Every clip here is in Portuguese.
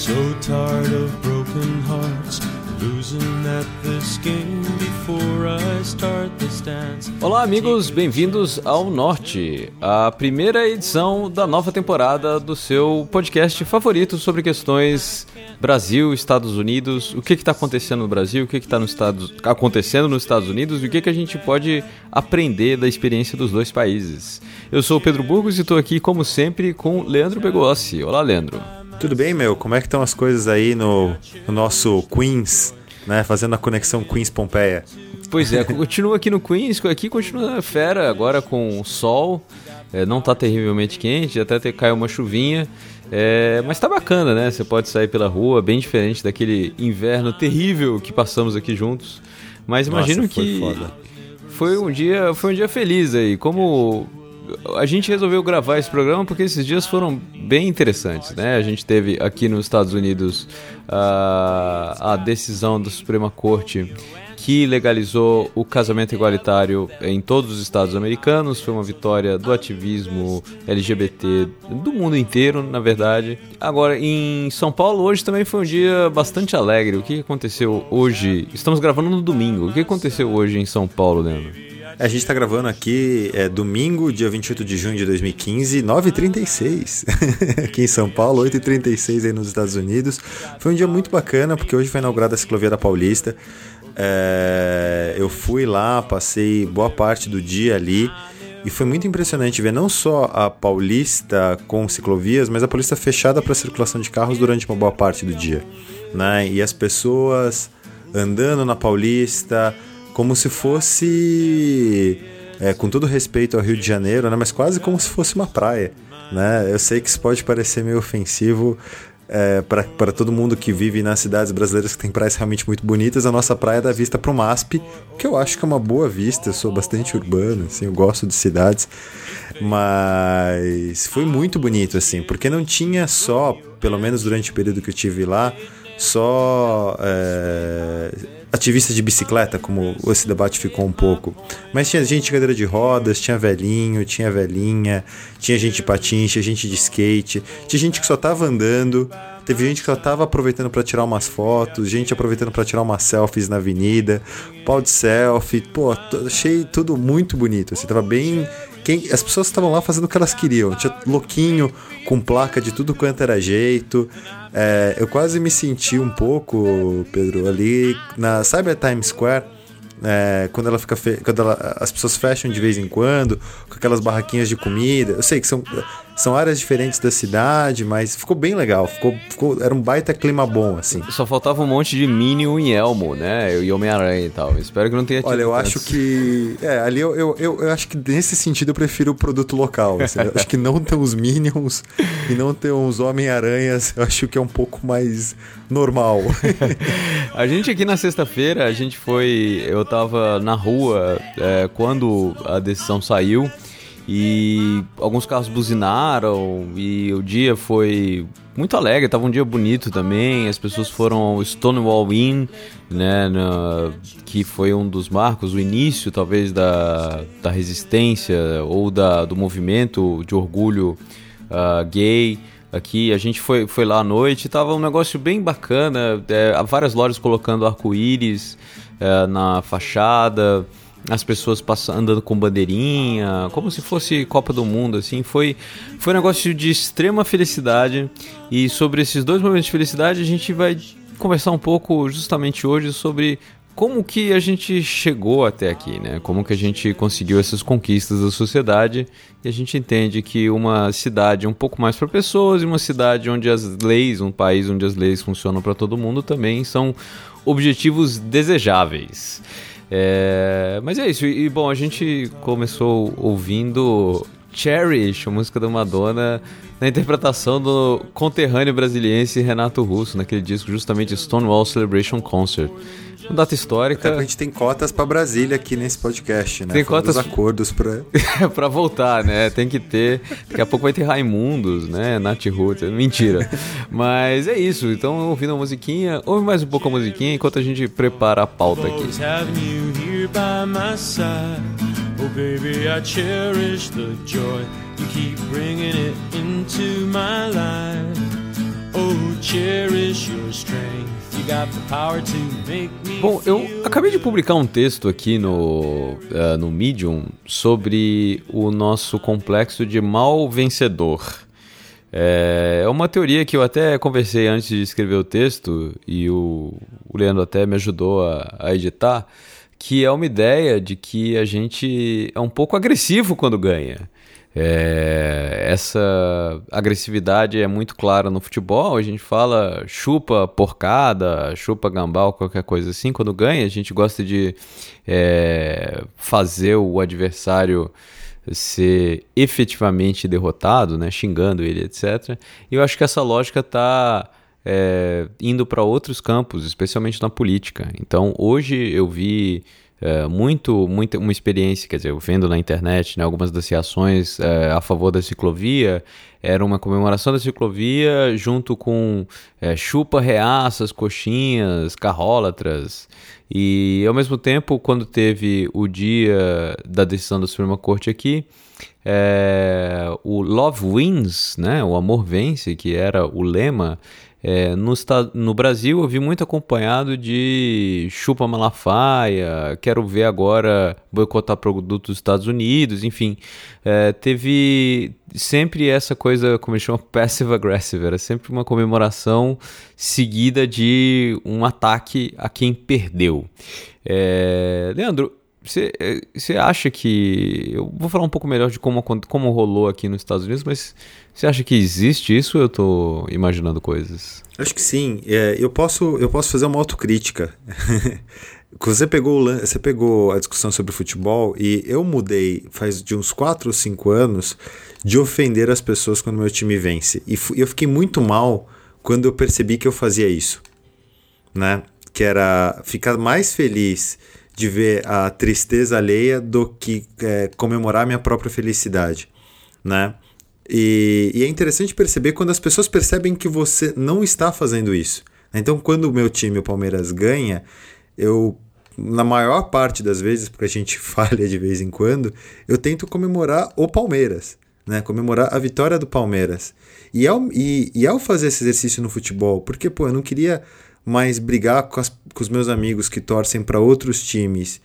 So tired of broken hearts. Olá, amigos, bem-vindos ao Norte, a primeira edição da nova temporada do seu podcast favorito sobre questões Brasil, Estados Unidos, o que está acontecendo no Brasil, o que está no acontecendo nos Estados Unidos e o que, que a gente pode aprender da experiência dos dois países. Eu sou o Pedro Burgos e estou aqui, como sempre, com Leandro Begossi. Olá, Leandro. Tudo bem, meu? Como é que estão as coisas aí no, no nosso Queens, né? Fazendo a conexão Queens-Pompeia. Pois é, continua aqui no Queens, aqui continua fera, agora com sol, é, não tá terrivelmente quente, até ter, caiu uma chuvinha, é, mas tá bacana, né? Você pode sair pela rua, bem diferente daquele inverno terrível que passamos aqui juntos. Mas imagino Nossa, que foda. foi um dia, foi um dia feliz aí, como a gente resolveu gravar esse programa porque esses dias foram bem interessantes, né? A gente teve aqui nos Estados Unidos uh, a decisão da Suprema Corte que legalizou o casamento igualitário em todos os estados americanos. Foi uma vitória do ativismo LGBT do mundo inteiro, na verdade. Agora, em São Paulo, hoje também foi um dia bastante alegre. O que aconteceu hoje? Estamos gravando no domingo. O que aconteceu hoje em São Paulo, Leandro? A gente está gravando aqui é domingo, dia 28 de junho de 2015, 9h36 aqui em São Paulo, 8h36 aí nos Estados Unidos. Foi um dia muito bacana porque hoje foi inaugurada a ciclovia da Paulista. É, eu fui lá, passei boa parte do dia ali e foi muito impressionante ver não só a Paulista com ciclovias, mas a Paulista fechada para circulação de carros durante uma boa parte do dia. Né? E as pessoas andando na Paulista como se fosse, é, com todo respeito ao Rio de Janeiro, né, mas quase como se fosse uma praia. Né? Eu sei que isso pode parecer meio ofensivo é, para todo mundo que vive nas cidades brasileiras que tem praias realmente muito bonitas. A nossa praia dá vista para o MASP, que eu acho que é uma boa vista. Eu sou bastante urbano, assim, eu gosto de cidades. Mas foi muito bonito, assim, porque não tinha só, pelo menos durante o período que eu tive lá, só. É, ativista de bicicleta, como esse debate ficou um pouco. Mas tinha gente de cadeira de rodas, tinha velhinho, tinha velhinha, tinha gente de patins, tinha gente de skate, tinha gente que só tava andando, teve gente que só tava aproveitando para tirar umas fotos, gente aproveitando para tirar umas selfies na avenida, pau de selfie, pô, achei tudo muito bonito, assim, tava bem quem, as pessoas estavam lá fazendo o que elas queriam. Tinha louquinho com placa de tudo quanto era jeito. É, eu quase me senti um pouco, Pedro, ali na. A Times Square? É, quando ela fica quando ela... as pessoas fecham de vez em quando com aquelas barraquinhas de comida eu sei que são são áreas diferentes da cidade, mas ficou bem legal. Ficou, ficou, era um baita clima bom, assim. Só faltava um monte de Minion e Elmo, né? E Homem-Aranha e tal. Espero que não tenha tido Olha, eu acho que. É, ali eu, eu, eu, eu, acho que nesse sentido eu prefiro o produto local. Assim. acho que não ter uns Minions e não ter uns Homem-Aranhas, eu acho que é um pouco mais normal. a gente aqui na sexta-feira, a gente foi. Eu tava na rua é, quando a decisão saiu. E alguns carros buzinaram e o dia foi muito alegre, tava um dia bonito também. As pessoas foram ao Stonewall Inn, né, na, que foi um dos marcos, o início talvez da, da resistência ou da, do movimento de orgulho uh, gay aqui. A gente foi, foi lá à noite, tava um negócio bem bacana, é, várias lojas colocando arco-íris é, na fachada as pessoas passando, andando com bandeirinha, como se fosse Copa do Mundo, assim. Foi, foi um negócio de extrema felicidade. E sobre esses dois momentos de felicidade, a gente vai conversar um pouco justamente hoje sobre como que a gente chegou até aqui, né? Como que a gente conseguiu essas conquistas da sociedade e a gente entende que uma cidade um pouco mais para pessoas e uma cidade onde as leis, um país onde as leis funcionam para todo mundo também são objetivos desejáveis. É, mas é isso. E, bom, a gente começou ouvindo Cherish, a música da Madonna, na interpretação do conterrâneo brasiliense Renato Russo, naquele disco justamente Stonewall Celebration Concert. Uma data histórica. Até a gente tem cotas para Brasília aqui nesse podcast, né? Tem Foi cotas. acordos para. para voltar, né? Tem que ter. Daqui a pouco vai ter Raimundos, né? Nath Roots. Mentira. Mas é isso. Então, ouvindo a musiquinha, ouve mais um pouco a musiquinha enquanto a gente prepara a pauta aqui. Oh, baby, I cherish the joy you keep bringing it into my life. Oh, Bom, eu acabei de publicar um texto aqui no, uh, no Medium sobre o nosso complexo de mal vencedor. É, é uma teoria que eu até conversei antes de escrever o texto e o, o Leandro até me ajudou a, a editar, que é uma ideia de que a gente é um pouco agressivo quando ganha. É, essa agressividade é muito clara no futebol. A gente fala chupa porcada, chupa gambal, qualquer coisa assim. Quando ganha, a gente gosta de é, fazer o adversário ser efetivamente derrotado, né, xingando ele, etc. E eu acho que essa lógica está é, indo para outros campos, especialmente na política. Então, hoje eu vi é, muito, muito, uma experiência, quer dizer, eu vendo na internet né, algumas das reações é, a favor da ciclovia, era uma comemoração da ciclovia junto com é, chupa, reaças, coxinhas, carrólatras. E ao mesmo tempo, quando teve o dia da decisão da Suprema Corte aqui, é, o Love Wins, né, o amor vence, que era o lema, é, no, no Brasil eu vi muito acompanhado de chupa Malafaia, quero ver agora boicotar produtos dos Estados Unidos, enfim. É, teve sempre essa coisa, como eles chamam, passive-aggressive, era sempre uma comemoração seguida de um ataque a quem perdeu. É, Leandro, você acha que. Eu vou falar um pouco melhor de como, como rolou aqui nos Estados Unidos, mas você acha que existe isso ou eu estou imaginando coisas? Acho que sim. É, eu, posso, eu posso fazer uma autocrítica. você pegou, você pegou a discussão sobre futebol e eu mudei faz de uns 4 ou 5 anos de ofender as pessoas quando meu time vence. E eu fiquei muito mal quando eu percebi que eu fazia isso. Né? Que era ficar mais feliz de ver a tristeza alheia do que é, comemorar minha própria felicidade, né? E, e, é interessante perceber quando as pessoas percebem que você não está fazendo isso. Então, quando o meu time, o Palmeiras, ganha, eu, na maior parte das vezes, porque a gente falha de vez em quando, eu tento comemorar o Palmeiras, né? Comemorar a vitória do Palmeiras. E ao, e, e ao fazer esse exercício no futebol, porque, pô, eu não queria mas brigar com, as, com os meus amigos que torcem para outros times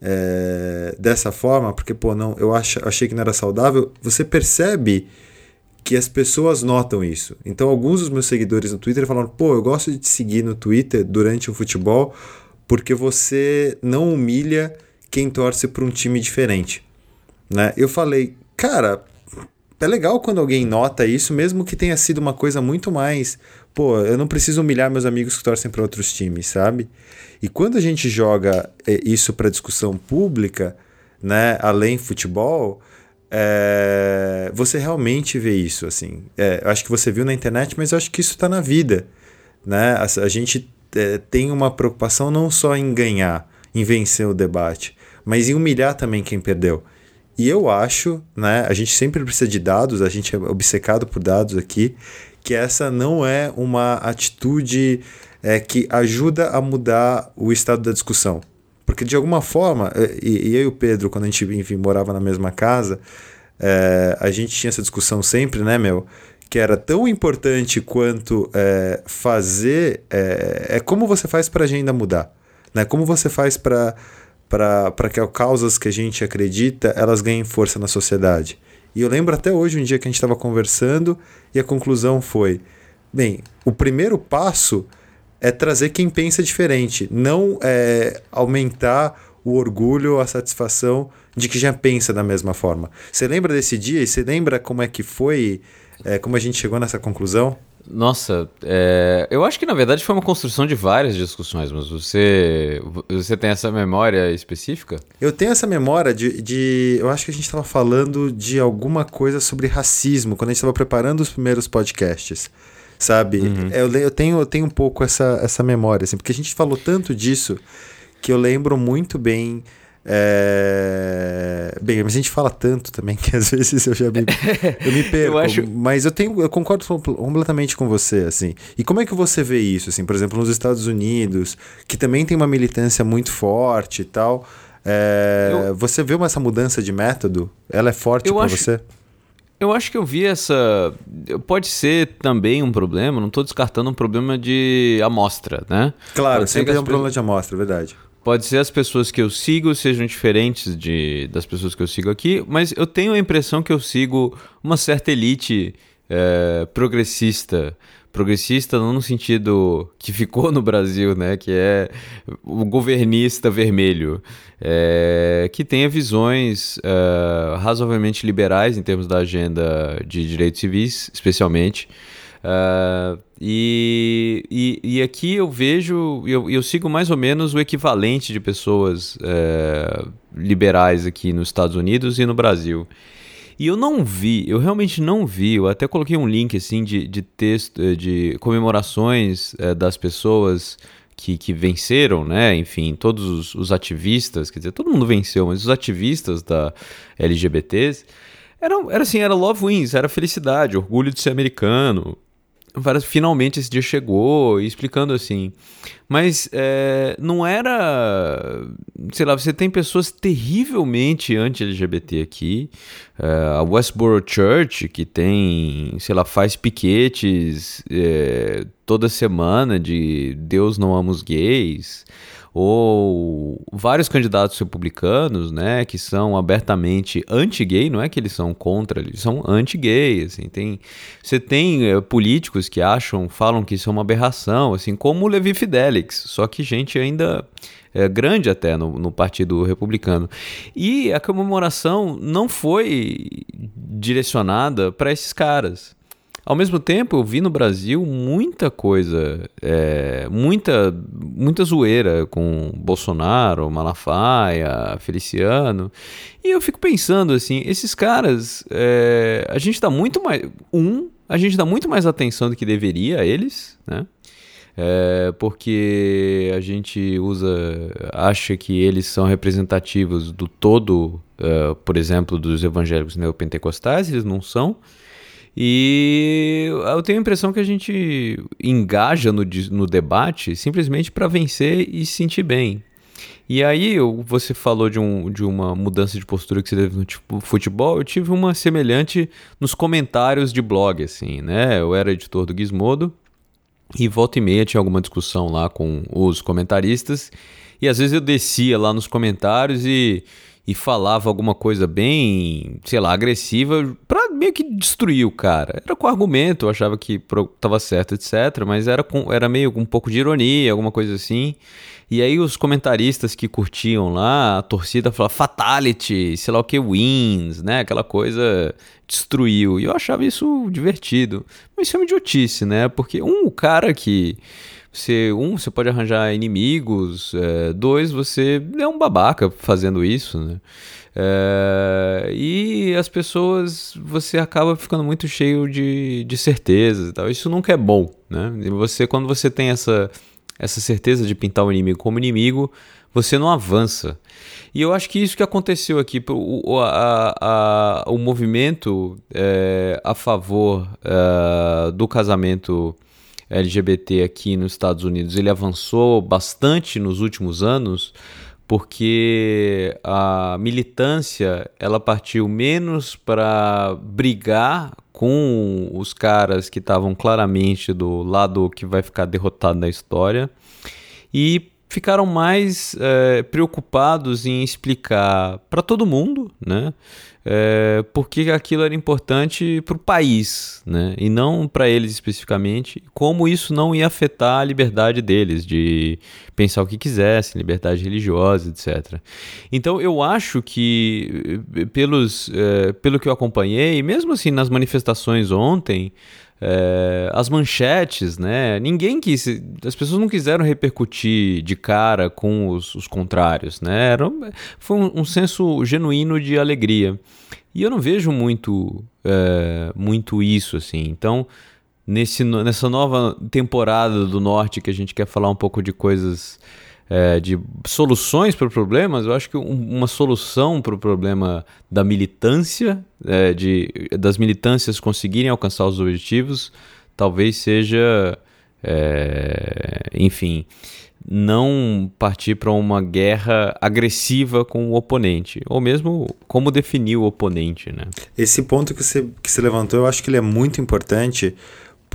é, dessa forma, porque, pô, não, eu ach, achei que não era saudável, você percebe que as pessoas notam isso. Então, alguns dos meus seguidores no Twitter falaram: pô, eu gosto de te seguir no Twitter durante o futebol porque você não humilha quem torce para um time diferente. Né? Eu falei, cara, é legal quando alguém nota isso, mesmo que tenha sido uma coisa muito mais pô, eu não preciso humilhar meus amigos que torcem para outros times, sabe? E quando a gente joga é, isso para discussão pública, né, além futebol, é, você realmente vê isso, assim. É, acho que você viu na internet, mas acho que isso está na vida, né? A, a gente é, tem uma preocupação não só em ganhar, em vencer o debate, mas em humilhar também quem perdeu. E eu acho, né? A gente sempre precisa de dados, a gente é obcecado por dados aqui, que essa não é uma atitude é, que ajuda a mudar o estado da discussão. Porque de alguma forma, é, e, e eu e o Pedro, quando a gente enfim, morava na mesma casa, é, a gente tinha essa discussão sempre, né, meu? Que era tão importante quanto é, fazer. É, é, como você faz para a agenda mudar. Né? Como você faz para para que as causas que a gente acredita elas ganhem força na sociedade. E eu lembro até hoje um dia que a gente estava conversando e a conclusão foi: bem, o primeiro passo é trazer quem pensa diferente, não é aumentar o orgulho, a satisfação de que já pensa da mesma forma. Você lembra desse dia e você lembra como é que foi, é, como a gente chegou nessa conclusão? Nossa, é, eu acho que na verdade foi uma construção de várias discussões, mas você, você tem essa memória específica? Eu tenho essa memória de. de eu acho que a gente estava falando de alguma coisa sobre racismo quando a gente estava preparando os primeiros podcasts. Sabe? Uhum. Eu, eu, tenho, eu tenho um pouco essa, essa memória, assim, porque a gente falou tanto disso que eu lembro muito bem é... Bem, mas a gente fala tanto também que às vezes eu já me, eu me perco. eu acho... Mas eu tenho, eu concordo completamente com você, assim. E como é que você vê isso, assim? Por exemplo, nos Estados Unidos, que também tem uma militância muito forte e tal. É... Eu... Você vê essa mudança de método? Ela é forte para acho... você? Eu acho que eu vi essa. Pode ser também um problema, não estou descartando um problema de amostra, né? Claro, Pode sempre é um problema de amostra, é verdade. Pode ser as pessoas que eu sigo sejam diferentes de, das pessoas que eu sigo aqui, mas eu tenho a impressão que eu sigo uma certa elite é, progressista progressista não no sentido que ficou no Brasil, né, que é o governista vermelho, é, que tenha visões é, razoavelmente liberais em termos da agenda de direitos civis, especialmente. Uh, e, e, e, aqui eu vejo, eu, eu sigo mais ou menos o equivalente de pessoas uh, liberais aqui nos Estados Unidos e no Brasil. E eu não vi, eu realmente não vi, eu até coloquei um link assim de, de texto, eh, de comemorações é, das pessoas que, que venceram, né? Enfim, todos os, os, ativistas, quer dizer, todo mundo venceu, mas os ativistas da LGBTs eram, era assim, era love wins, era felicidade, orgulho de ser americano, finalmente esse dia chegou, explicando assim. Mas é, não era. Sei lá, você tem pessoas terrivelmente anti-LGBT aqui. É, a Westboro Church, que tem, sei lá, faz piquetes é, toda semana de Deus não ama os gays ou vários candidatos republicanos, né, que são abertamente anti-gay, não é que eles são contra, eles são anti-gay, assim, tem, você tem é, políticos que acham, falam que isso é uma aberração, assim, como o Levi Fidelix, só que gente ainda é, grande até no, no Partido Republicano. E a comemoração não foi direcionada para esses caras. Ao mesmo tempo, eu vi no Brasil muita coisa, é, muita, muita zoeira com Bolsonaro, Malafaia, Feliciano. E eu fico pensando assim, esses caras, é, a gente dá muito mais. Um, a gente dá muito mais atenção do que deveria a eles, né? É, porque a gente usa, acha que eles são representativos do todo, uh, por exemplo, dos evangélicos neopentecostais, eles não são. E eu tenho a impressão que a gente engaja no, no debate simplesmente para vencer e se sentir bem. E aí, você falou de, um, de uma mudança de postura que você teve no futebol, eu tive uma semelhante nos comentários de blog, assim, né? Eu era editor do Gizmodo e volta e meia tinha alguma discussão lá com os comentaristas e às vezes eu descia lá nos comentários e e falava alguma coisa bem, sei lá, agressiva pra meio que destruir o cara. Era com argumento, eu achava que tava certo, etc. Mas era, com, era meio com um pouco de ironia, alguma coisa assim. E aí os comentaristas que curtiam lá, a torcida falava fatality, sei lá o que, wins, né? Aquela coisa destruiu. E eu achava isso divertido. Mas isso é uma idiotice, né? Porque um, o cara que você, um, você pode arranjar inimigos. É, dois, você é um babaca fazendo isso, né? É, e as pessoas, você acaba ficando muito cheio de, de certezas e tal. Isso nunca é bom, né? E você, quando você tem essa, essa certeza de pintar o inimigo como inimigo, você não avança. E eu acho que isso que aconteceu aqui, o, a, a, o movimento é, a favor é, do casamento LGBT aqui nos Estados Unidos ele avançou bastante nos últimos anos porque a militância ela partiu menos para brigar com os caras que estavam claramente do lado que vai ficar derrotado na história e ficaram mais é, preocupados em explicar para todo mundo, né? É, porque aquilo era importante para o país, né? e não para eles especificamente, como isso não ia afetar a liberdade deles de pensar o que quisessem, liberdade religiosa, etc. Então eu acho que, pelos, é, pelo que eu acompanhei, mesmo assim nas manifestações ontem, é, as manchetes, né? Ninguém quis, as pessoas não quiseram repercutir de cara com os, os contrários, né? Era, foi um, um, senso genuíno de alegria. E eu não vejo muito, é, muito isso, assim. Então, nesse, nessa nova temporada do Norte que a gente quer falar um pouco de coisas é, de soluções para problemas, eu acho que um, uma solução para o problema da militância, é, de, das militâncias conseguirem alcançar os objetivos, talvez seja, é, enfim, não partir para uma guerra agressiva com o oponente, ou mesmo como definir o oponente, né? Esse ponto que você, que você levantou, eu acho que ele é muito importante,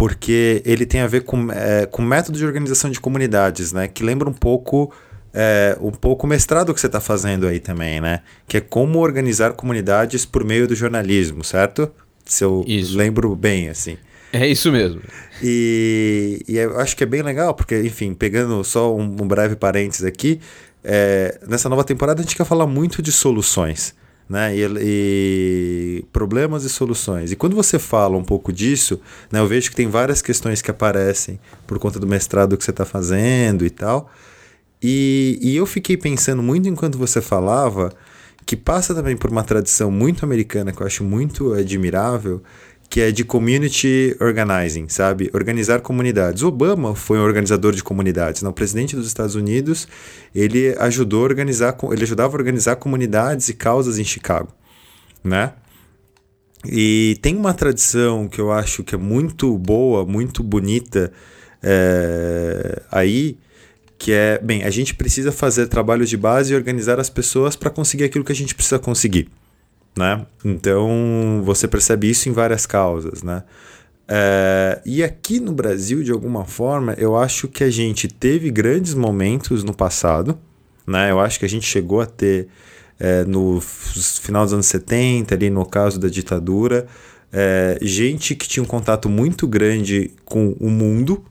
porque ele tem a ver com, é, com método de organização de comunidades, né? Que lembra um pouco é, um pouco o mestrado que você está fazendo aí também, né? Que é como organizar comunidades por meio do jornalismo, certo? Se eu isso. lembro bem, assim. É isso mesmo. E, e eu acho que é bem legal, porque, enfim, pegando só um, um breve parênteses aqui, é, nessa nova temporada a gente quer falar muito de soluções. Né? E, e, problemas e soluções. E quando você fala um pouco disso, né, eu vejo que tem várias questões que aparecem por conta do mestrado que você está fazendo e tal. E, e eu fiquei pensando muito enquanto você falava, que passa também por uma tradição muito americana que eu acho muito admirável, que é de community organizing, sabe? Organizar comunidades. Obama foi um organizador de comunidades. Não? Né? O presidente dos Estados Unidos, ele ajudou a organizar, ele ajudava a organizar comunidades e causas em Chicago, né? E tem uma tradição que eu acho que é muito boa, muito bonita é, aí, que é, bem, a gente precisa fazer trabalhos de base e organizar as pessoas para conseguir aquilo que a gente precisa conseguir né? Então você percebe isso em várias causas, né? É, e aqui no Brasil, de alguma forma, eu acho que a gente teve grandes momentos no passado, né? Eu acho que a gente chegou a ter é, no final dos anos 70, ali no caso da ditadura, é, gente que tinha um contato muito grande com o mundo,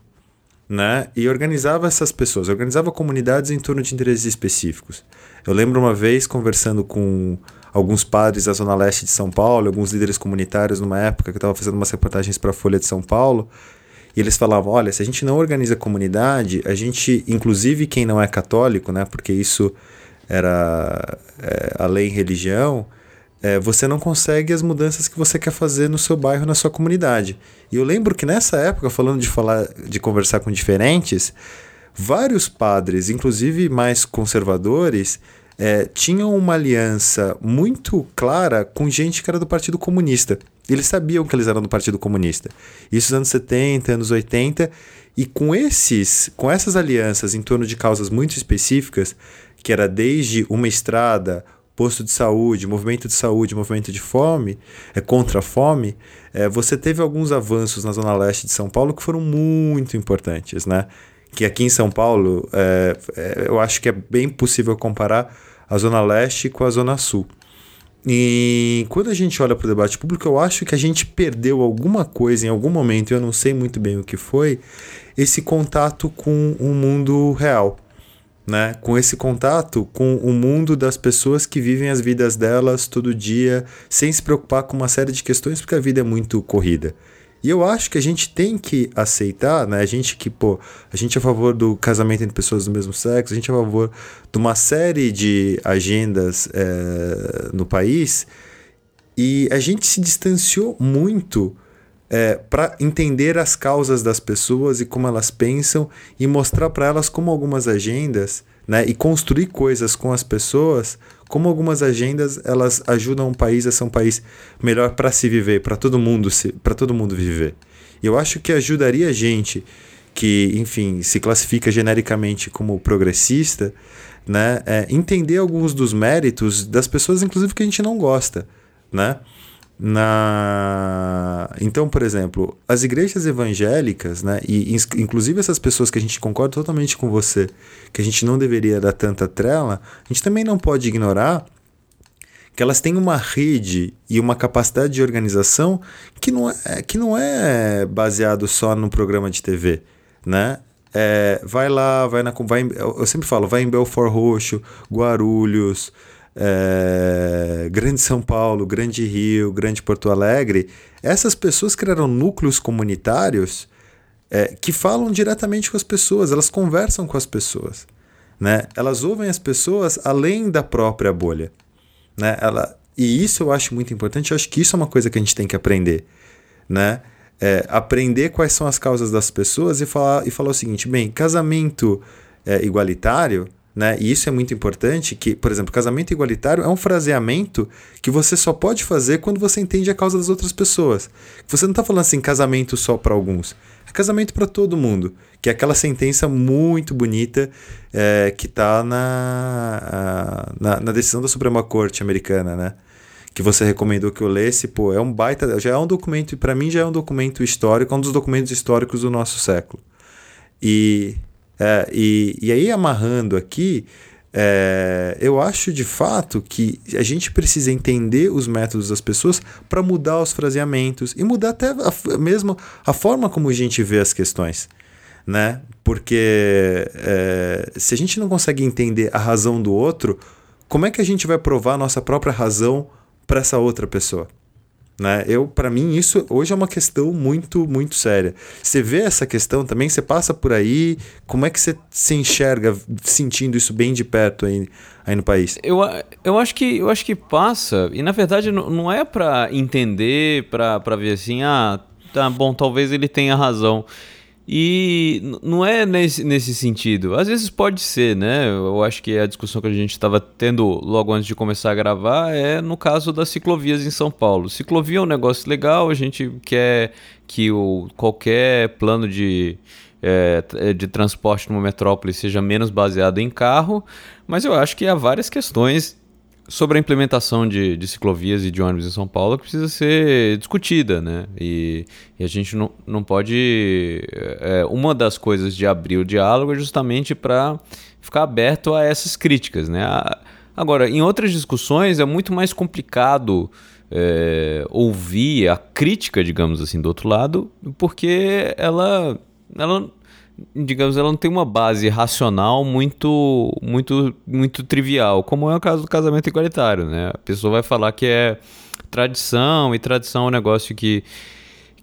né? E organizava essas pessoas, organizava comunidades em torno de interesses específicos. Eu lembro uma vez conversando com alguns padres da Zona Leste de São Paulo, alguns líderes comunitários numa época que eu estava fazendo umas reportagens para a Folha de São Paulo, e eles falavam: olha, se a gente não organiza comunidade, a gente, inclusive quem não é católico, né, porque isso era é, a lei em religião, é, você não consegue as mudanças que você quer fazer no seu bairro, na sua comunidade. E eu lembro que nessa época, falando de falar, de conversar com diferentes, vários padres, inclusive mais conservadores, é, tinham uma aliança muito clara com gente que era do Partido Comunista. Eles sabiam que eles eram do Partido Comunista. Isso nos anos 70, anos 80, e com esses, com essas alianças em torno de causas muito específicas, que era desde uma estrada, posto de saúde, movimento de saúde, movimento de fome, é contra a fome, é, você teve alguns avanços na zona leste de São Paulo que foram muito importantes, né? Que aqui em São Paulo, é, é, eu acho que é bem possível comparar a Zona Leste com a Zona Sul. E quando a gente olha para o debate público, eu acho que a gente perdeu alguma coisa em algum momento, eu não sei muito bem o que foi, esse contato com o mundo real. Né? Com esse contato com o mundo das pessoas que vivem as vidas delas todo dia, sem se preocupar com uma série de questões, porque a vida é muito corrida. E eu acho que a gente tem que aceitar, né? A gente que, pô, a gente é a favor do casamento entre pessoas do mesmo sexo, a gente é a favor de uma série de agendas é, no país e a gente se distanciou muito é, para entender as causas das pessoas e como elas pensam e mostrar para elas como algumas agendas né, e construir coisas com as pessoas, como algumas agendas elas ajudam um país a ser um país melhor para se viver, para todo mundo para todo mundo viver. E eu acho que ajudaria a gente que, enfim, se classifica genericamente como progressista, né, é, entender alguns dos méritos das pessoas, inclusive que a gente não gosta, né? Na então por exemplo as igrejas evangélicas né e inclusive essas pessoas que a gente concorda totalmente com você que a gente não deveria dar tanta trela a gente também não pode ignorar que elas têm uma rede e uma capacidade de organização que não é que não é baseado só no programa de TV né? É, vai lá vai na vai eu sempre falo vai em Belfort Roxo Guarulhos é, Grande São Paulo, Grande Rio, Grande Porto Alegre, essas pessoas criaram núcleos comunitários é, que falam diretamente com as pessoas, elas conversam com as pessoas. Né? Elas ouvem as pessoas além da própria bolha. Né? Ela, e isso eu acho muito importante, eu acho que isso é uma coisa que a gente tem que aprender. Né? É, aprender quais são as causas das pessoas e falar, e falar o seguinte: bem, casamento é, igualitário Né? E isso é muito importante, que, por exemplo, casamento igualitário é um fraseamento que você só pode fazer quando você entende a causa das outras pessoas. Você não está falando assim, casamento só para alguns. É casamento para todo mundo. Que é aquela sentença muito bonita é, que está na, na, na, decisão da Suprema Corte americana, né? Que você recomendou que eu lesse, pô, é um baita, já é um documento, para mim já é um documento histórico, é um dos documentos históricos do nosso século. E é, e, e aí, amarrando aqui, é, eu acho de fato que a gente precisa entender os métodos das pessoas para mudar os fraseamentos e mudar até a, mesmo a forma como a gente vê as questões. Né? Porque é, se a gente não consegue entender a razão do outro, como é que a gente vai provar a nossa própria razão para essa outra pessoa? Né? Eu, para mim, isso hoje é uma questão muito, muito séria. Você vê essa questão também, você passa por aí, como é que você se enxerga sentindo isso bem de perto aí, aí no país? Eu, eu, acho que, eu acho que passa, e na verdade não, não é para entender, para ver assim, ah, tá bom, talvez ele tenha razão. E não é nesse, nesse sentido. Às vezes pode ser, né? Eu acho que a discussão que a gente estava tendo logo antes de começar a gravar é no caso das ciclovias em São Paulo. Ciclovia é um negócio legal, a gente quer que o, qualquer plano de, é, de transporte numa metrópole seja menos baseado em carro, mas eu acho que há várias questões sobre a implementação de, de, ciclovias e de ônibus em São Paulo que precisa ser discutida, né? E, e a gente não, não pode. É, uma das coisas de abrir o diálogo é justamente para ficar aberto a essas críticas, né? Agora, em outras discussões é muito mais complicado é, ouvir a crítica, digamos assim, do outro lado, porque ela, ela digamos, ela não tem uma base racional muito, muito, muito trivial, como é o caso do casamento igualitário, né? A pessoa vai falar que é tradição e tradição é um negócio que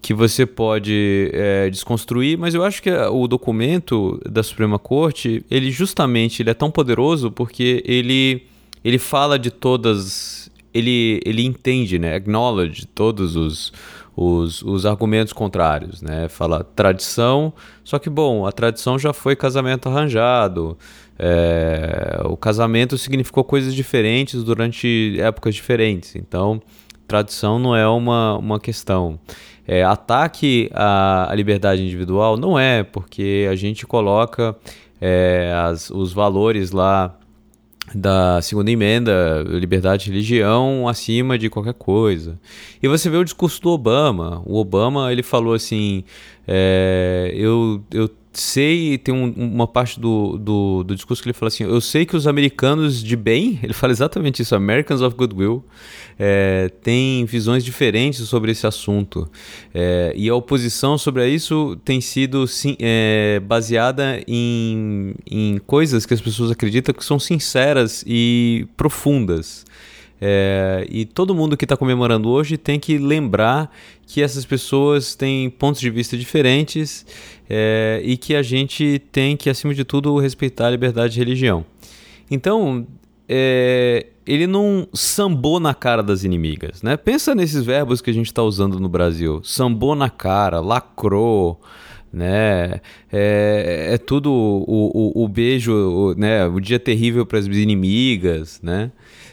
que você pode é, desconstruir, mas eu acho que o documento da Suprema Corte, ele justamente ele é tão poderoso porque ele, ele fala de todas, ele, ele entende, né, acknowledge todos os, os, os argumentos contrários, né? Fala tradição, só que bom, a tradição já foi casamento arranjado. É, o casamento significou coisas diferentes durante épocas diferentes. Então, tradição não é uma, uma questão. É, ataque à, à, liberdade individual não é, porque a gente coloca é, as, os valores lá da segunda emenda, liberdade de religião acima de qualquer coisa. E você vê o discurso do Obama. O Obama ele falou assim: é, eu, eu sei, tem um, uma parte do, do, do, discurso que ele fala assim: eu sei que os americanos de bem, ele fala exatamente isso, Americans of Goodwill, é, têm visões diferentes sobre esse assunto. É, e a oposição sobre isso tem sido sim, é, baseada em, em coisas que as pessoas acreditam que são sinceras e profundas. É, e todo mundo que está comemorando hoje tem que lembrar que essas pessoas têm pontos de vista diferentes é, e que a gente tem que, acima de tudo, respeitar a liberdade de religião. Então, é, ele não sambou na cara das inimigas. Né? Pensa nesses verbos que a gente está usando no Brasil: sambou na cara, lacrou né? É, é tudo o, o, o beijo, o, né? O dia terrível para as inimigas, né?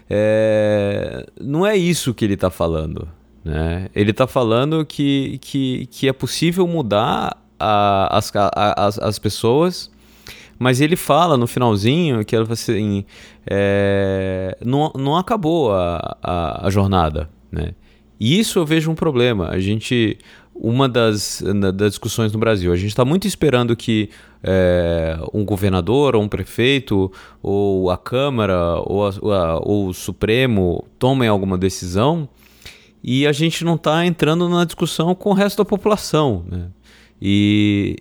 É, não é isso que ele está falando. Né? Ele está falando que, que, que é possível mudar a, as, a, as, as pessoas, mas ele fala no finalzinho que assim, é, não, não acabou a, a, a jornada. Né? E isso eu vejo um problema. A gente uma das, das discussões no Brasil. A gente está muito esperando que é, um governador ou um prefeito ou a Câmara ou, a, ou o Supremo tomem alguma decisão e a gente não está entrando na discussão com o resto da população. Né? E,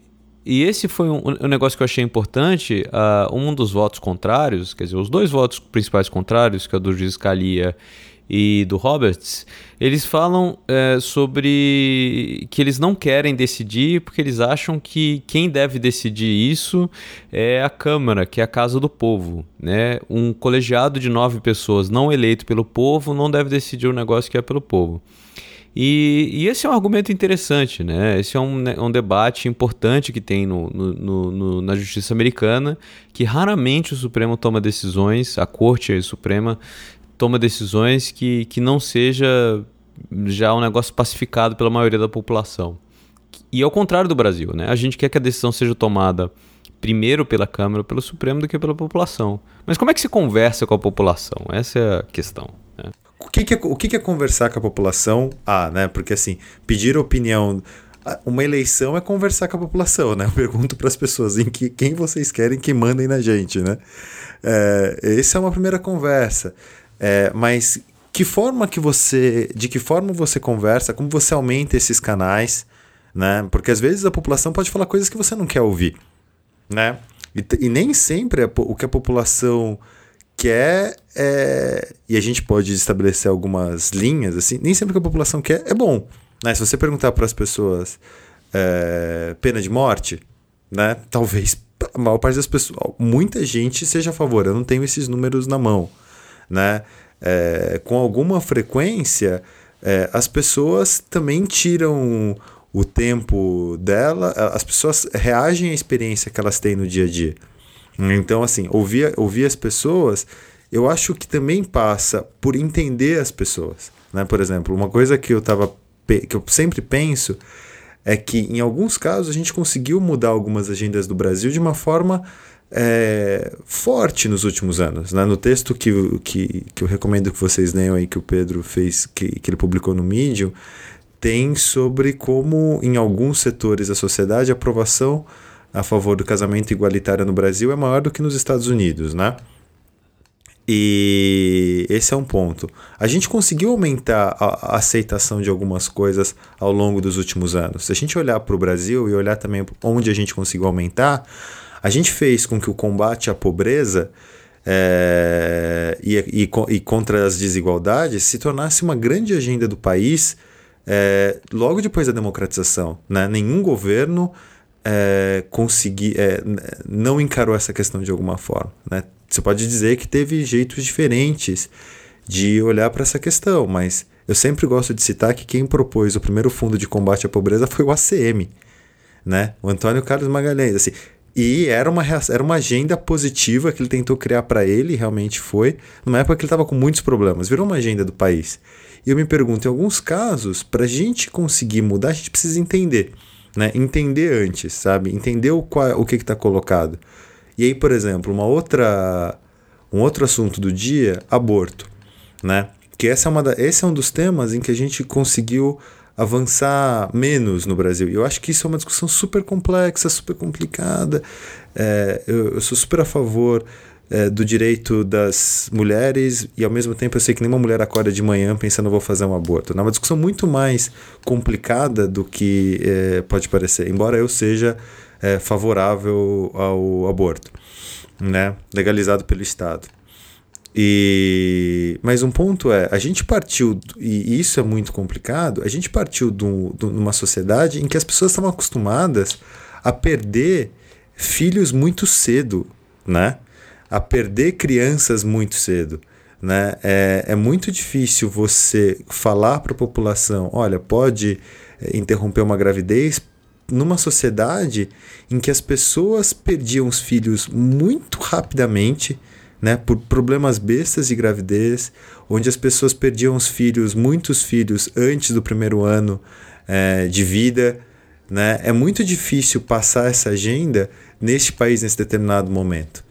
e esse foi um, um, negócio que eu achei importante. Uh, um dos votos contrários, quer dizer, os dois votos principais contrários, que é o do juiz e do Roberts, eles falam é, sobre que eles não querem decidir porque eles acham que quem deve decidir isso é a Câmara, que é a Casa do Povo. Né? Um colegiado de nove pessoas não eleito pelo povo não deve decidir o um negócio que é pelo povo. E, e, esse é um argumento interessante, né? Esse é um, né, um debate importante que tem no, no, no, na justiça americana, que raramente o Supremo toma decisões, a Corte Suprema toma decisões que, que não seja já um negócio pacificado pela maioria da população. E ao contrário do Brasil, né? A gente quer que a decisão seja tomada primeiro pela Câmara pelo Supremo do que pela população. Mas como é que se conversa com a população? Essa é a questão. Né? O, que, que, é, o que, que é conversar com a população? Ah, né? Porque assim, pedir opinião. Uma eleição é conversar com a população, né? Eu pergunto para as pessoas em que, quem vocês querem que mandem na gente, né? É, essa é uma primeira conversa. É, mas que forma que você. De que forma você conversa, como você aumenta esses canais, né? Porque às vezes a população pode falar coisas que você não quer ouvir né? E, e nem sempre o que a população quer é, e a gente pode estabelecer algumas linhas assim. Nem sempre o que a população quer é bom, né? Se você perguntar para as pessoas é, pena de morte, né? Talvez a maior parte das pessoas, muita gente seja a favor. Eu não tenho esses números na mão, né? É, com alguma frequência, é, as pessoas também tiram o tempo dela, as pessoas reagem à experiência que elas têm no dia a dia. Então, assim, ouvir, ouvir as pessoas, eu acho que também passa por entender as pessoas. Né? Por exemplo, uma coisa que eu, tava, que eu sempre penso é que, em alguns casos, a gente conseguiu mudar algumas agendas do Brasil de uma forma é, forte nos últimos anos. Né? No texto que, que, que eu recomendo que vocês leiam aí, que o Pedro fez, que, que ele publicou no Medium, tem sobre como, em alguns setores da sociedade, a aprovação a favor do casamento igualitário no Brasil é maior do que nos Estados Unidos, né? E esse é um ponto. A gente conseguiu aumentar a, aceitação de algumas coisas ao longo dos últimos anos. Se a gente olhar para o Brasil e olhar também onde a gente conseguiu aumentar, a gente fez com que o combate à pobreza é, e, e, e contra as desigualdades se tornasse uma grande agenda do país é, logo depois da democratização, né, nenhum governo é, consegui, é, não encarou essa questão de alguma forma. Né? Você pode dizer que teve jeitos diferentes de olhar para essa questão, mas eu sempre gosto de citar que quem propôs o primeiro fundo de combate à pobreza foi o ACM, né? o Antônio Carlos Magalhães. Assim, e era uma, era uma agenda positiva que ele tentou criar para ele, realmente foi, numa época que ele estava com muitos problemas. Virou uma agenda do país. E eu me pergunto, em alguns casos, para a gente conseguir mudar, a gente precisa entender. Né? Entender antes, sabe? Entender o, qual, o que está colocado. E aí, por exemplo, uma outra, um outro assunto do dia, aborto. Né? Que essa é uma da, esse é um dos temas em que a gente conseguiu avançar menos no Brasil. E eu acho que isso é uma discussão super complexa, super complicada. É, eu, eu sou super a favor é, do direito das mulheres e ao mesmo tempo eu sei que nenhuma mulher acorda de manhã pensando vou fazer um aborto. É uma discussão muito mais complicada do que é, pode parecer, embora eu seja é, favorável ao aborto, né, legalizado pelo Estado. E mas um ponto é, a gente partiu e isso é muito complicado. A gente partiu de, uma sociedade em que as pessoas estavam acostumadas a perder filhos muito cedo, né? a perder crianças muito cedo. Né? É, é muito difícil você falar para a população: olha, pode é, interromper uma gravidez numa sociedade em que as pessoas perdiam os filhos muito rapidamente, né, por problemas bestas de gravidez, onde as pessoas perdiam os filhos, muitos filhos, antes do primeiro ano é, de vida. Né? É muito difícil passar essa agenda neste país nesse determinado momento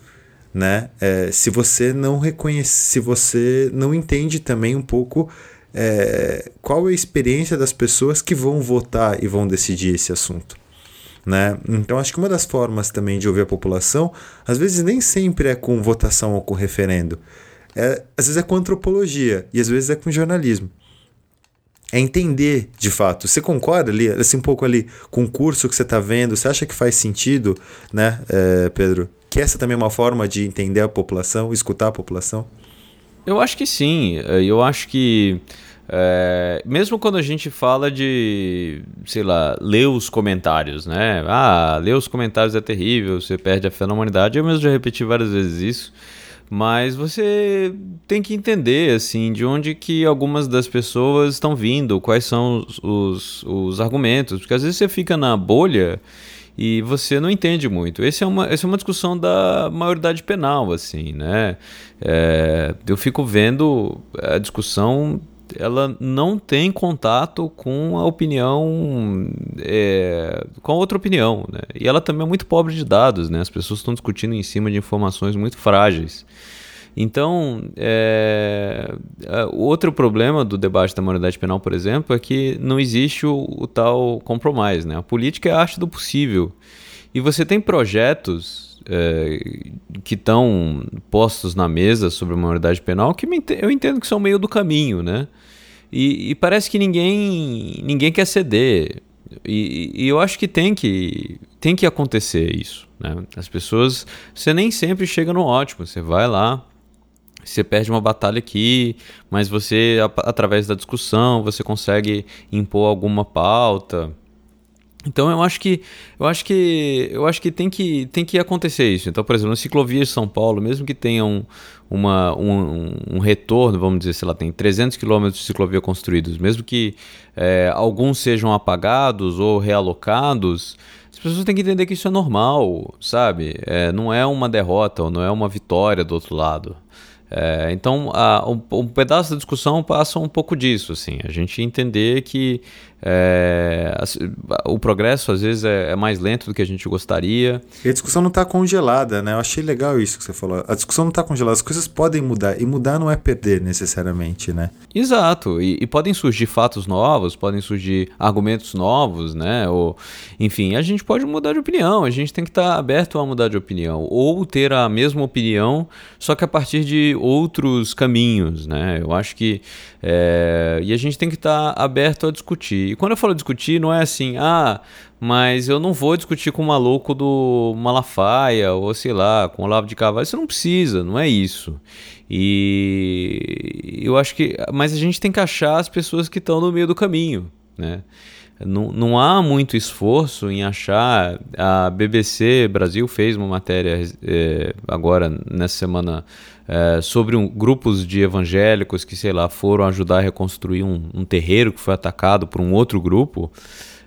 né? É, se você não reconhece, se você não entende também um pouco é, qual é a experiência das pessoas que vão votar e vão decidir esse assunto. Né? Então acho que uma das formas também de ouvir a população, às vezes nem sempre é com votação ou com referendo. É, às vezes é com antropologia e às vezes é com jornalismo. É entender de fato. Você concorda ali, assim, um pouco ali com o curso que você está vendo? Você acha que faz sentido, né, é, Pedro? que essa também é uma forma de entender a população, escutar a população? Eu acho que sim. Eu acho que é, mesmo quando a gente fala de, sei lá, ler os comentários, né? Ah, ler os comentários é terrível, você perde a fé na humanidade. Eu mesmo já repeti várias vezes isso. mas você tem que entender assim de onde que algumas das pessoas estão vindo, quais são os, os, os argumentos, porque às vezes você fica na bolha e você não entende muito. Esse é uma, essa é uma discussão da maioridade penal, assim, né? É, eu fico vendo a discussão ela não tem contato com a opinião, é, com a outra opinião, né? E ela também é muito pobre de dados, né? As pessoas estão discutindo em cima de informações muito frágeis. Então, é, é, outro problema do debate da maioridade penal, por exemplo, é que não existe o, o tal compromise, né? A política é a arte do possível. E você tem projetos é, que estão postos na mesa sobre a maioridade penal que eu entendo que são meio do caminho, né? E, e parece que ninguém, ninguém quer ceder. E, e, eu acho que tem que tem que acontecer isso. Né? As pessoas. Você nem sempre chega no ótimo. Você vai lá, você perde uma batalha aqui, mas você, através da discussão, você consegue impor alguma pauta. Então eu acho que eu acho que eu acho que tem que tem que acontecer isso. Então, por exemplo, na ciclovia de São Paulo, mesmo que tenha um, uma, um, um retorno, vamos dizer, sei lá, tem 300 quilômetros de ciclovia construídos, mesmo que é, alguns sejam apagados ou realocados, as pessoas têm que entender que isso é normal, sabe? É, não é uma derrota ou não é uma vitória do outro lado. É, então, a, um, um, pedaço da discussão passa um pouco disso, assim, a gente entender que é, o progresso às vezes é, é, mais lento do que a gente gostaria. E a discussão não está congelada, né? Eu achei legal isso que você falou. A discussão não está congelada, as coisas podem mudar. E mudar não é perder necessariamente, né? Exato. E, e, podem surgir fatos novos, podem surgir argumentos novos, né? Ou, enfim, a gente pode mudar de opinião. A gente tem que estar tá aberto a mudar de opinião. Ou ter a mesma opinião, só que a partir de outros caminhos, né? Eu acho que. É, e a gente tem que estar tá aberto a discutir. E quando eu falo discutir, não é assim, ah, mas eu não vou discutir com o maluco do Malafaia, ou sei lá, com o Olavo de Carvalho. Você não precisa, não é isso. E eu acho que. Mas a gente tem que achar as pessoas que estão no meio do caminho, né? Não, não há muito esforço em achar. A BBC Brasil fez uma matéria é, agora, nessa semana, é, sobre um, grupos de evangélicos que, sei lá, foram ajudar a reconstruir um, um terreiro que foi atacado por um outro grupo.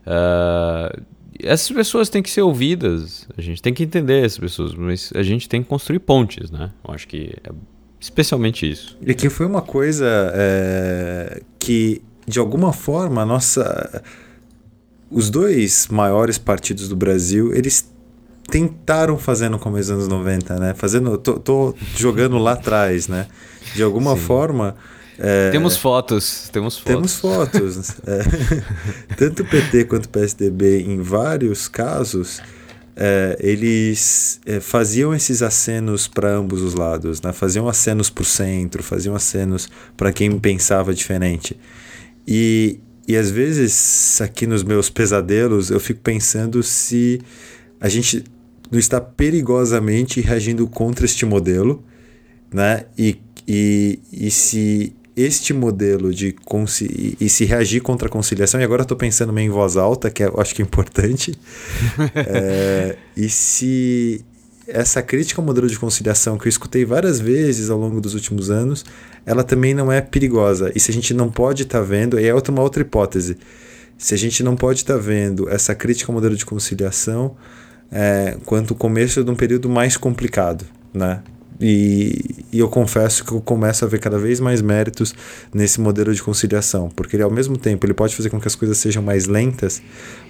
É, essas pessoas têm que ser ouvidas, a gente tem que entender essas pessoas, mas a gente tem que construir pontes, né? Eu acho que é especialmente isso. E que foi uma coisa que, de alguma forma, nossa os dois maiores partidos do Brasil, eles tentaram fazer no começo dos anos 90, né? Fazendo, tô, tô jogando lá atrás, né? De alguma Sim. forma. É, temos fotos, temos fotos. Temos fotos. é, tanto o PT quanto o PSDB, em vários casos, é, eles é, faziam esses acenos para ambos os lados, né? faziam acenos para o centro, faziam acenos para quem pensava diferente. E, e às vezes, aqui nos meus pesadelos, eu fico pensando se a gente não está perigosamente reagindo contra este modelo, né? E, e, e se este modelo de e, e se reagir contra a conciliação, e agora estou pensando meio em voz alta, que eu acho que é importante, é, e se essa crítica ao modelo de conciliação que eu escutei várias vezes ao longo dos últimos anos, ela também não é perigosa. E se a gente não pode estar tá vendo, e é uma outra hipótese, se a gente não pode estar tá vendo essa crítica ao modelo de conciliação é, quanto o começo de um período mais complicado, né? E, e, eu confesso que eu começo a ver cada vez mais méritos nesse modelo de conciliação, porque ele ao mesmo tempo ele pode fazer com que as coisas sejam mais lentas,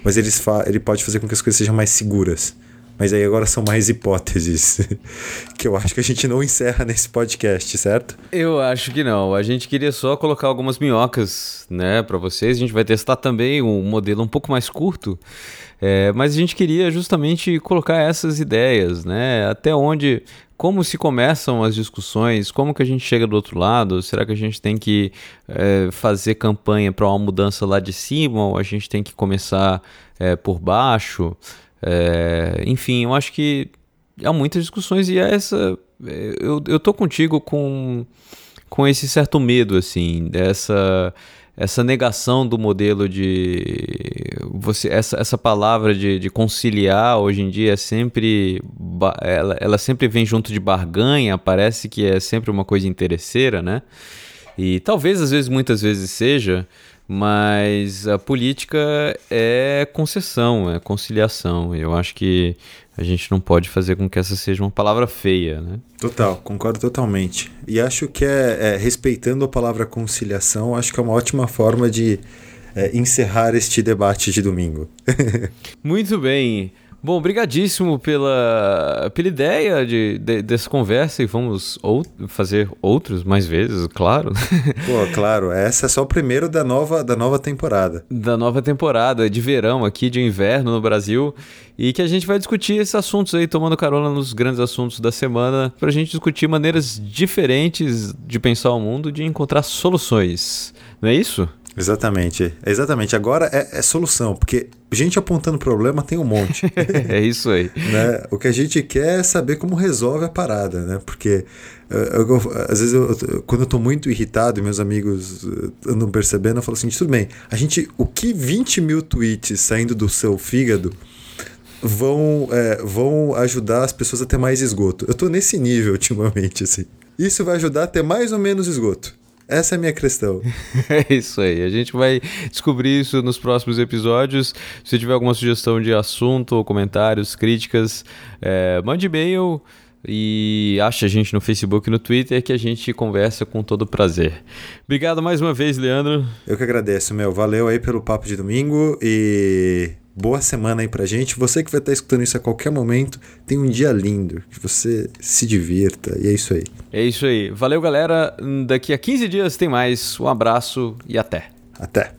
mas ele, ele pode fazer com que as coisas sejam mais seguras. Mas aí agora são mais hipóteses que eu acho que a gente não encerra nesse podcast, certo? Eu acho que não. A gente queria só colocar algumas minhocas, né, para vocês. A gente vai testar também um modelo um pouco mais curto, é, mas a gente queria justamente colocar essas ideias, né? Até onde como se começam as discussões, como que a gente chega do outro lado, será que a gente tem que é, fazer campanha para uma mudança lá de cima ou a gente tem que começar é, por baixo? É, enfim, eu acho que há muitas discussões e é essa. É, eu, eu tô contigo com, com esse certo medo, assim, dessa. essa negação do modelo de você essa, essa palavra de, de conciliar hoje em dia é sempre ela, ela sempre vem junto de barganha parece que é sempre uma coisa interesseira né e talvez às vezes muitas vezes seja mas a política é concessão é conciliação eu acho que a gente não pode fazer com que essa seja uma palavra feia, né? Total, concordo totalmente. E acho que é, é respeitando a palavra conciliação, acho que é uma ótima forma de é, encerrar este debate de domingo. Muito bem. Bom, obrigadíssimo pela, pela ideia de, de, dessa conversa e vamos ou, fazer outros mais vezes, claro. Pô, claro, essa é só o primeiro da nova, da nova temporada. Da nova temporada de verão aqui, de inverno no Brasil e que a gente vai discutir esses assuntos aí, tomando carona nos grandes assuntos da semana, para a gente discutir maneiras diferentes de pensar o mundo, de encontrar soluções. Não é isso? Exatamente, exatamente. Agora é, é, solução, porque gente apontando problema tem um monte. é isso aí. né? O que a gente quer é saber como resolve a parada, né? Porque uh, eu, às vezes eu, quando eu tô muito irritado e meus amigos uh, andam percebendo, eu falo assim, tudo bem, a gente, o que 20 mil tweets saindo do seu fígado vão, é, vão ajudar as pessoas a ter mais esgoto? Eu tô nesse nível ultimamente, assim. Isso vai ajudar a ter mais ou menos esgoto. Essa é a minha questão. é isso aí. A gente vai descobrir isso nos próximos episódios. Se tiver alguma sugestão de assunto, ou comentários, críticas, é, mande e-mail e acha a gente no Facebook e no Twitter que a gente conversa com todo prazer. Obrigado mais uma vez, Leandro. Eu que agradeço, meu. Valeu aí pelo papo de domingo e boa semana aí pra gente. Você que vai estar escutando isso a qualquer momento, tem um dia lindo, que você se divirta e é isso aí. É isso aí. Valeu, galera. Daqui a 15 dias tem mais. Um abraço e até. Até.